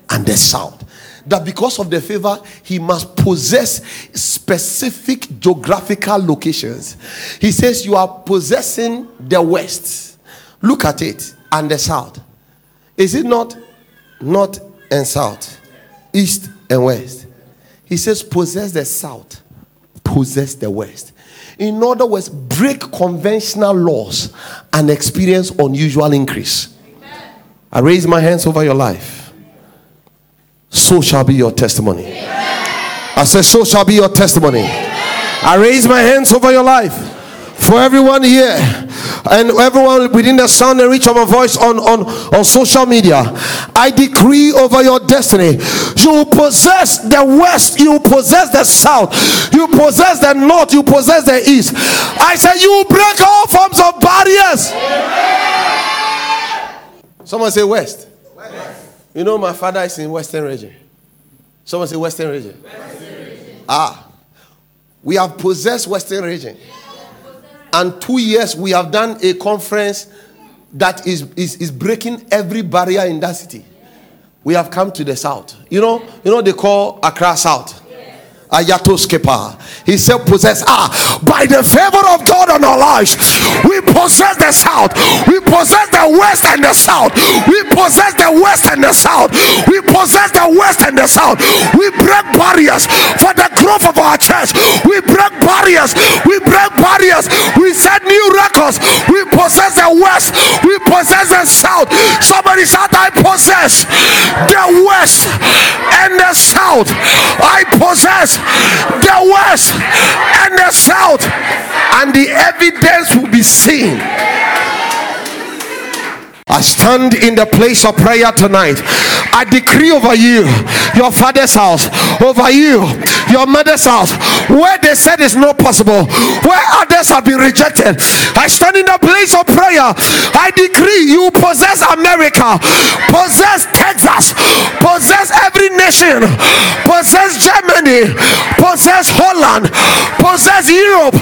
and the south. That because of the favor, he must possess specific geographical locations. He says, You are possessing the west. Look at it and the south. Is it not north and south, east and west? He says, possess the south, possess the west. In other words, break conventional laws and experience unusual increase. I raise my hands over your life. So shall be your testimony. I said, So shall be your testimony. I raise my hands over your life for everyone here and everyone within the sound and reach of my voice on, on, on social media, I decree over your destiny. You possess the west, you possess the south, you possess the north, you possess the east. I say you break all forms of barriers. Someone say west. west. You know my father is in western region. Someone say western region. Western region. Ah. We have possessed western region and two years we have done a conference that is, is, is breaking every barrier in that city. We have come to the south. You know, you know they call Accra South. Ayatos Kepa. He said, possess. Ah, by the favor of God on our lives, we possess the south. We possess the west and the south. We possess the west and the south. We possess the west and the south. We break barriers for the growth of our church. We break barriers. We break barriers. We set new records. We possess the west. We possess the south. Somebody shout, I possess the west and the south. I possess the west and the south, and the evidence will be seen. I stand in the place of prayer tonight. I decree over you, your father's house, over you, your mother's house, where they said it's not possible, where others have been rejected. I stand in the place of prayer. I decree you possess America, possess Texas, possess every nation, possess Germany, possess Holland, possess Europe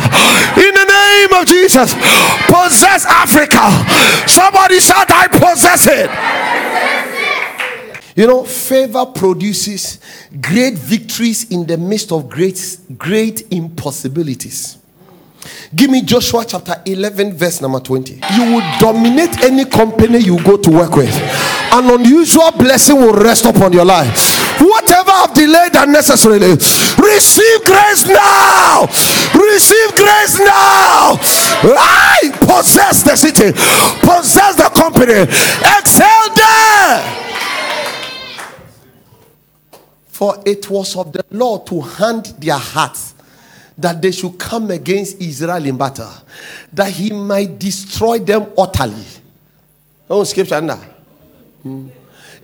in the name of Jesus, possess Africa. Somebody shout, I possess it. You know, favor produces great victories in the midst of great, great impossibilities. Give me Joshua chapter 11, verse number 20. You will dominate any company you go to work with. An unusual blessing will rest upon your life. Whatever I've delayed unnecessarily, receive grace now. Receive grace now. I possess the city, possess the company, excel there. For it was of the Lord to hand their hearts that they should come against Israel in battle, that he might destroy them utterly. Oh, scripture now. Hmm.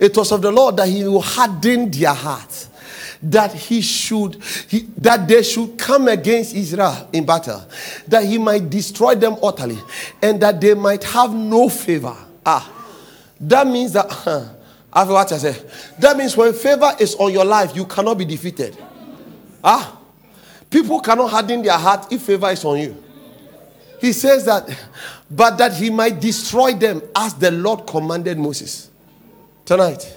It was of the Lord that he will harden their hearts, that he should, he, that they should come against Israel in battle, that he might destroy them utterly, and that they might have no favor. Ah, that means that. Huh, After what I say, that means when favor is on your life, you cannot be defeated. Ah, people cannot harden their heart if favor is on you. He says that, but that he might destroy them as the Lord commanded Moses. Tonight,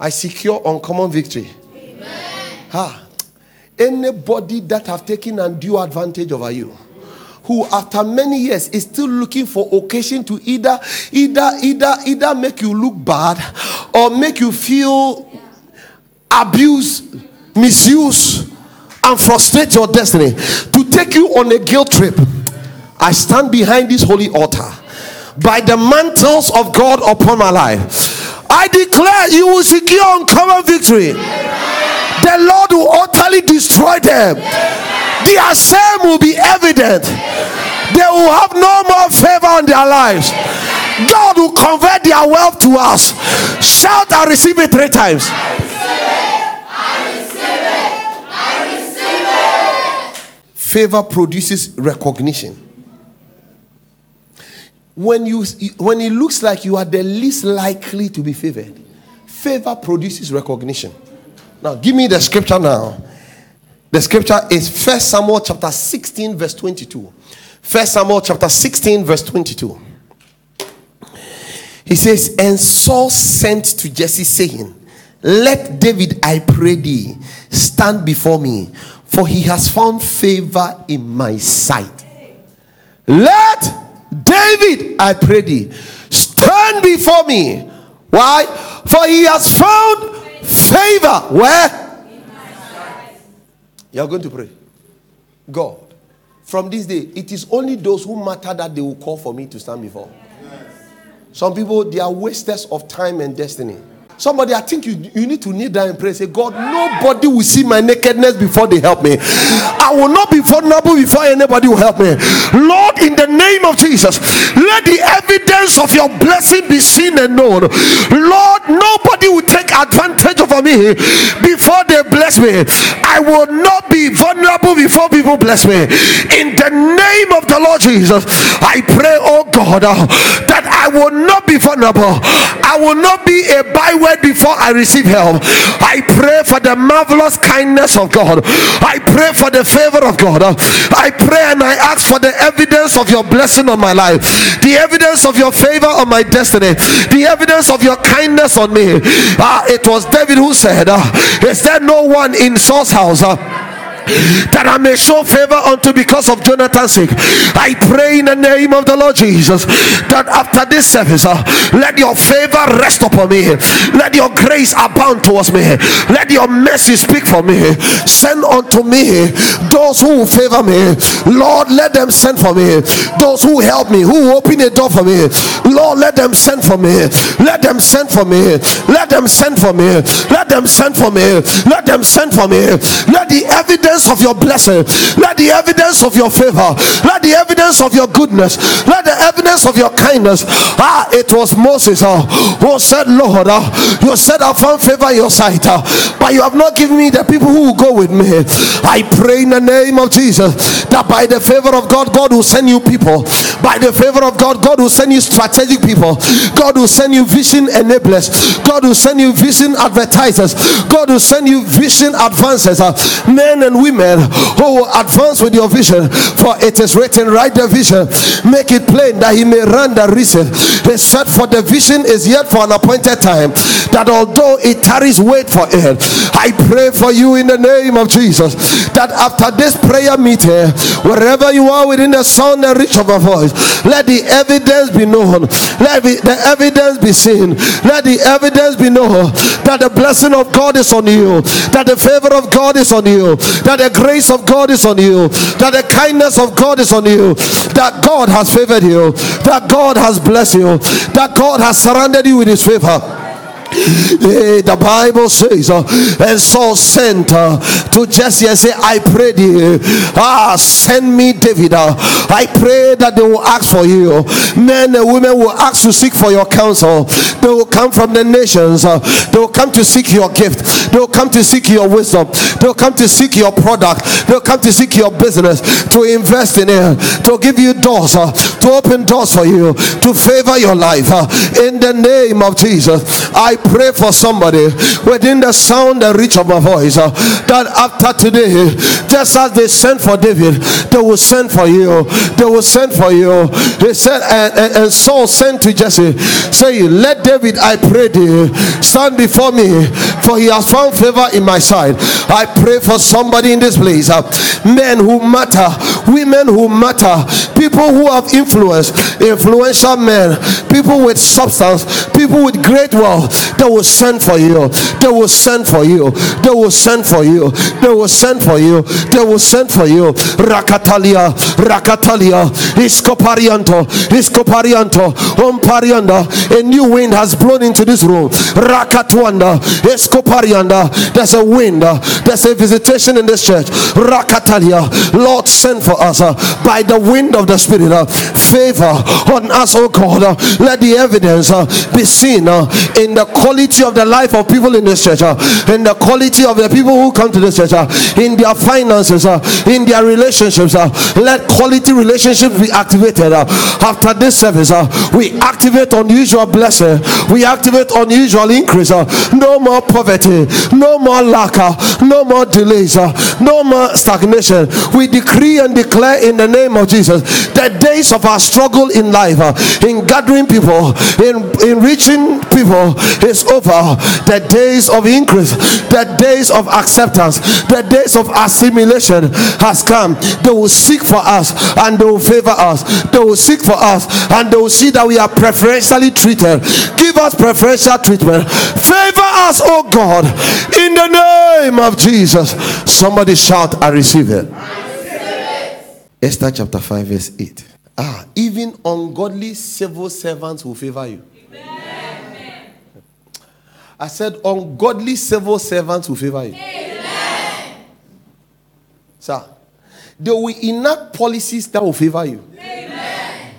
I secure uncommon victory. Amen. Ah, anybody that have taken undue advantage over you who after many years is still looking for occasion to either either either either make you look bad or make you feel abused, misuse and frustrate your destiny. To take you on a guilt trip i stand behind this holy altar by the mantles of god upon my life. I declare you will secure uncommon victory the lord will utterly destroy them their shame will be evident. They will have no more favor on their lives. God will convert their wealth to us. Shout, I receive it three times. Favor produces recognition. When you when it looks like you are the least likely to be favored, favor produces recognition. Now, give me the scripture now. The scripture is First Samuel chapter 16, verse 22. First Samuel chapter 16, verse 22. He says, And Saul sent to Jesse, saying, Let David, I pray thee, stand before me, for he has found favor in my sight. Let David, I pray thee, stand before me. Why? For he has found favor. Where? You are going to pray. God, from this day, it is only those who matter that they will call for me to stand before. Some people, they are wasters of time and destiny. Somebody, I think you, you need to kneel down and pray. Say, God, nobody will see my nakedness before they help me. I will not be vulnerable before anybody will help me. Lord, in the name of Jesus, let the evidence of your blessing be seen and known. Lord, nobody will take advantage of me before they bless me. I will not be vulnerable before people bless me. In the name of the Lord Jesus, I pray, oh God, uh, I will not be vulnerable. I will not be a byword before I receive help. I pray for the marvelous kindness of God. I pray for the favor of God. I pray and I ask for the evidence of your blessing on my life, the evidence of your favor on my destiny, the evidence of your kindness on me. Uh, it was David who said, uh, Is there no one in Saul's house? Uh, that I may show favor unto because of Jonathan's sake. I pray in the name of the Lord Jesus that after this service, uh, let your favor rest upon me. Let your grace abound towards me. Let your mercy speak for me. Send unto me those who favor me. Lord, let them send for me. Those who help me, who open a door for me. Lord, let them send for me. Let them send for me. Let them send for me. Let them send for me. Let them send for me. Let the evidence evidence of your blessing, let the evidence of your favor, let the evidence of your goodness, let the evidence of your kindness. Ah, it was Moses uh, who said, Lord, uh, you said I found favor in your sight, uh, but you have not given me the people who will go with me. I pray in the name of Jesus that by the favor of God, God will send you people. By the favor of God, God will send you strategic people. God will send you vision enablers. God will send you vision advertisers. God will send you vision advancers, uh, men and women women who will advance with your vision. For it is written, write the vision, make it plain that he may run the reason. He said, For the vision is yet for an appointed time, that although it tarries, wait for it. I pray for you in the name of Jesus that after this prayer meeting, wherever you are within the sound and reach of a voice, let the evidence be known, let the evidence be seen, let the evidence be known that the blessing of God is on you, that the favor of God is on you, that the grace of God is on you, that the kindness of God is on you, that God has favored you, that God has blessed you, that God has surrounded you with his favor. Hey, the Bible says, uh, and Saul sent uh, to Jesse and said, I pray thee, ah, send me David. Uh, I pray that they will ask for you. Men and women will ask to seek for your counsel. They will come from the nations. Uh, they will come to seek your gift. They will come to seek your wisdom. They will come to seek your product. They will come to seek your business, to invest in it, to give you doors, uh, to open doors for you, to favor your life. Uh, in the name of Jesus, I pray for somebody within the sound and reach of my voice uh, that after today, just as they sent for David, they will send for you. They will send for you. They said, and, and, and Saul sent to Jesse, saying, Let David, I pray thee, stand before me, for he has found favor in my sight. I pray for somebody in this place, uh, men who matter, women who matter, people who have influence, influential men, people with substance, people with great wealth they will send for you. They will send for you. They will send for you. They will send for you. They will send for you. Rakatalia, Rakatalia, Iscoparianto, Iscoparianto, Omparianda. A new wind has blown into this room. Rakatuanda, Escoparianda. There's a wind. There's a visitation in this church. Rakatalia. Lord, send for us uh, by the wind of the Spirit. Uh, favor on us, oh God. Uh, let the evidence uh, be seen uh, in the quality of the life of people in this church, uh, in the quality of the people who come to this church, uh, in their finances, uh, in their relationships. Uh, let quality relationships be activated. Uh, after this service, uh, we activate unusual blessing, we activate unusual increase. Uh, no more poverty, no more lack, uh, no more delays, uh, no more stagnation. We decree and declare in the name of Jesus the days of our struggle in life, uh, in gathering people, in, in reaching people, is over. The days of increase, the days of acceptance, the days of assimilation has come. They will seek for us and they will favor us. They will seek for us and they will see that we are preferentially treated. Give us preferential treatment. Favor us, oh God, in the name of Jesus. Somebody shout, I receive it. Esther chapter 5, verse 8. Ah, even ungodly civil servants will favor you. I said, ungodly civil servants will favor you. Amen. Sir, they will enact policies that will favor you. Amen.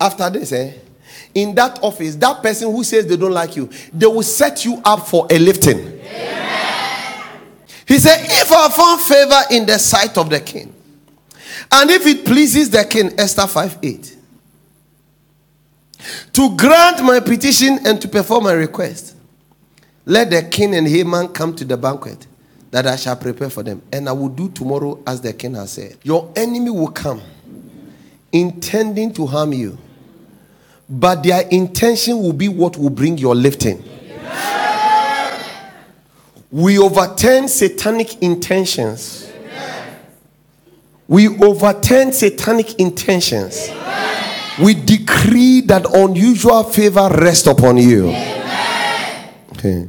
After this, eh? In that office, that person who says they don't like you, they will set you up for a lifting. Amen. He said, If I found favor in the sight of the king, and if it pleases the king, Esther 5 8, to grant my petition and to perform my request, let the king and Haman come to the banquet that I shall prepare for them. And I will do tomorrow as the king has said. Your enemy will come intending to harm you, but their intention will be what will bring your lifting. We overturn satanic intentions we overturn satanic intentions. Amen. We decree that unusual favor rest upon you. Amen. Okay.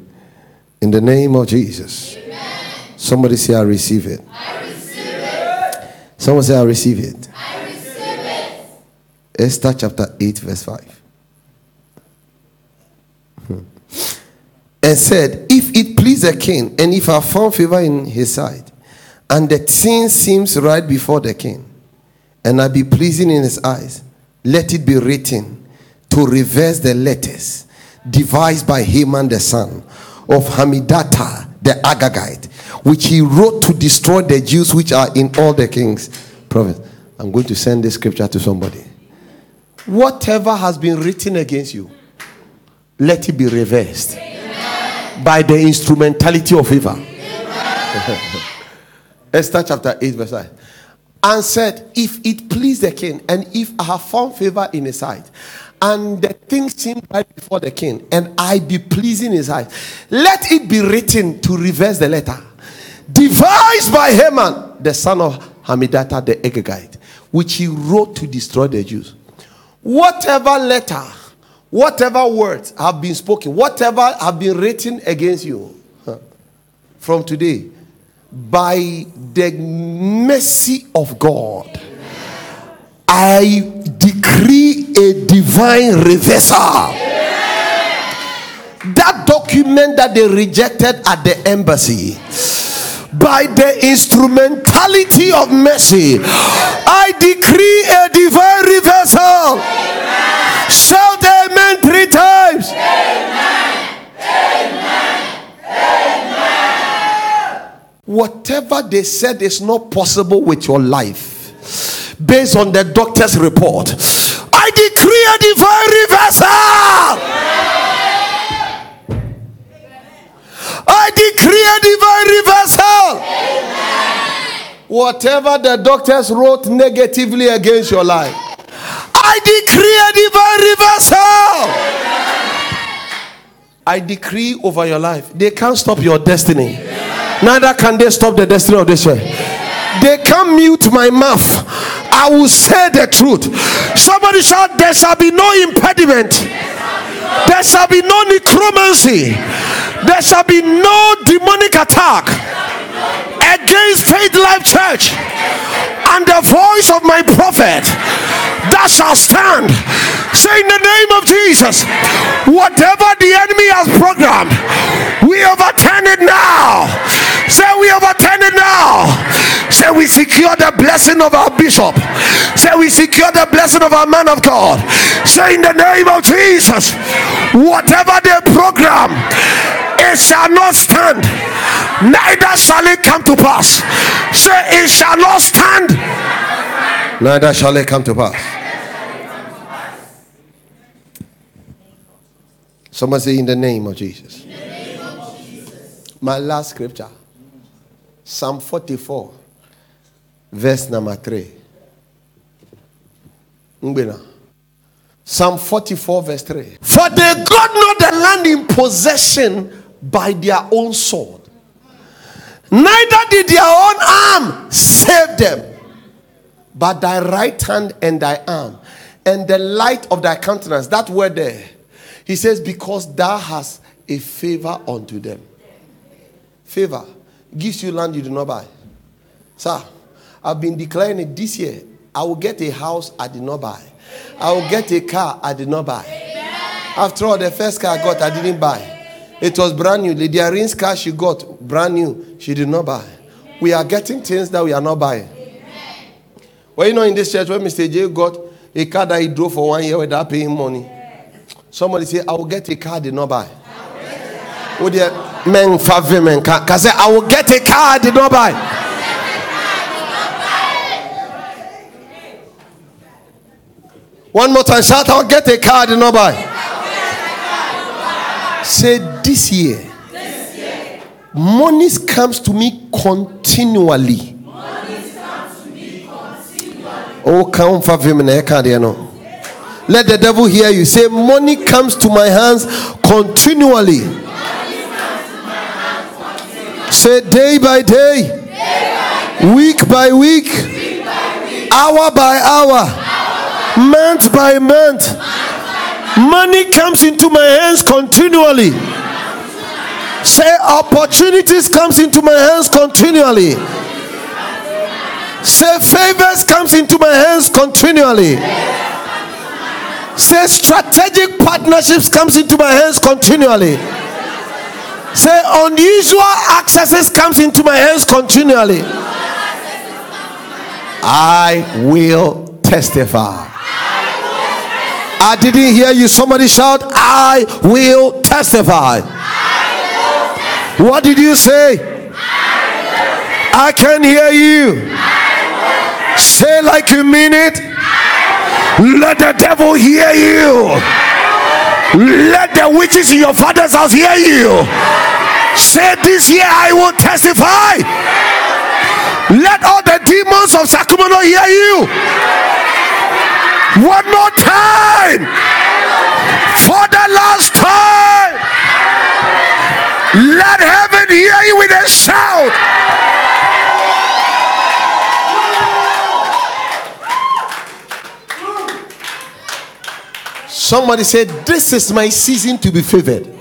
In the name of Jesus. Amen. Somebody say, I receive it. I receive it. Someone say, I receive it. I receive it. Esther chapter 8, verse 5. Hmm. And said, If it please the king, and if I found favor in his sight, and the thing seems right before the king, and I be pleasing in his eyes, let it be written to reverse the letters devised by Haman the son of Hammedatha the Agagite, which he wrote to destroy the Jews which are in all the king's province. I'm going to send this scripture to somebody. Whatever has been written against you, let it be reversed Amen. by the instrumentality of favor. Esther chapter 8, verse 9. And said, If it please the king, and if I have found favor in his sight, and the thing seemed right before the king, and I be pleasing his eyes, let it be written to reverse the letter, devised by Haman, the son of Hammedatha the Agagite, which he wrote to destroy the Jews. Whatever letter, whatever words have been spoken, whatever have been written against you, from today, by the mercy of God, I decree a divine reversal. That document that they rejected at the embassy, by the instrumentality of mercy, I decree a divine reversal. Shout amen three times. Amen. Amen. Amen. Whatever they said is not possible with your life, based on the doctor's report, I decree a divine reversal. I decree a divine reversal. Whatever the doctors wrote negatively against your life, I decree a divine reversal. I decree over your life, they can't stop your destiny. Neither can they stop the destiny of this way. They can't mute my mouth. I will say the truth. Somebody shout, There shall be no impediment. There shall be no necromancy. There shall be no demonic attack against Faith Life Church and the voice of my prophet that shall stand. Say in the name of Jesus, whatever the enemy has programmed, we overturn it now. Say we overturn it now. Say we secure the blessing of our bishop. Say we secure the blessing of our man of God. Say in the name of Jesus, whatever they program, it shall not stand, neither shall it come to pass. Say it shall not stand, neither shall it come to pass. Someone say in the. Name of Jesus. My last scripture. Psalm 44, verse number 3. Psalm 44, verse 3. For they got not the land in possession by their own sword, neither did their own arm save them, but thy right hand and thy arm, and the light of thy countenance. That word there. He says, Because thou hast a favor unto them. Favor gives you land you do not buy. Sir, I've been declaring it this year. I will get a house I did not buy. I will get a car I did not buy. After all, the first car I got, I didn't buy. It was brand new. Lydia Rin's car she got, brand new, she did not buy. We are getting things that we are not buying. Well, you know, in this church, when Mr. J got a car that he drove for one year without paying money, somebody say, I will get a car I did not buy. Oh, dear, men, five women, can say, I will get a car I did not buy. One more time, shout, I'll get a car I did not buy. Say this year, year. money comes to me continually. Oh, come for women, eh, can't know. Let the devil hear you. Say, money comes to my hands continually. Say, day by day, day by week, by week, week by week, hour by hour, hour month by month. Money comes into my hands continually. Say, opportunities comes into my hands continually. Say, favors comes into my hands continually. Say, strategic partnerships comes into my hands continually. Say, unusual accesses comes into my hands continually. I will testify. I didn't hear you. Somebody shout, I will testify. What did you say? I, I can hear you. Say like you mean it. Let the devil hear you. Let the witches in your father's house hear you. Say this year I will testify. Let all the demons of Sacramento hear you. One more time. For the last time. Let heaven hear you with a shout. Somebody said, This is my season to be favored.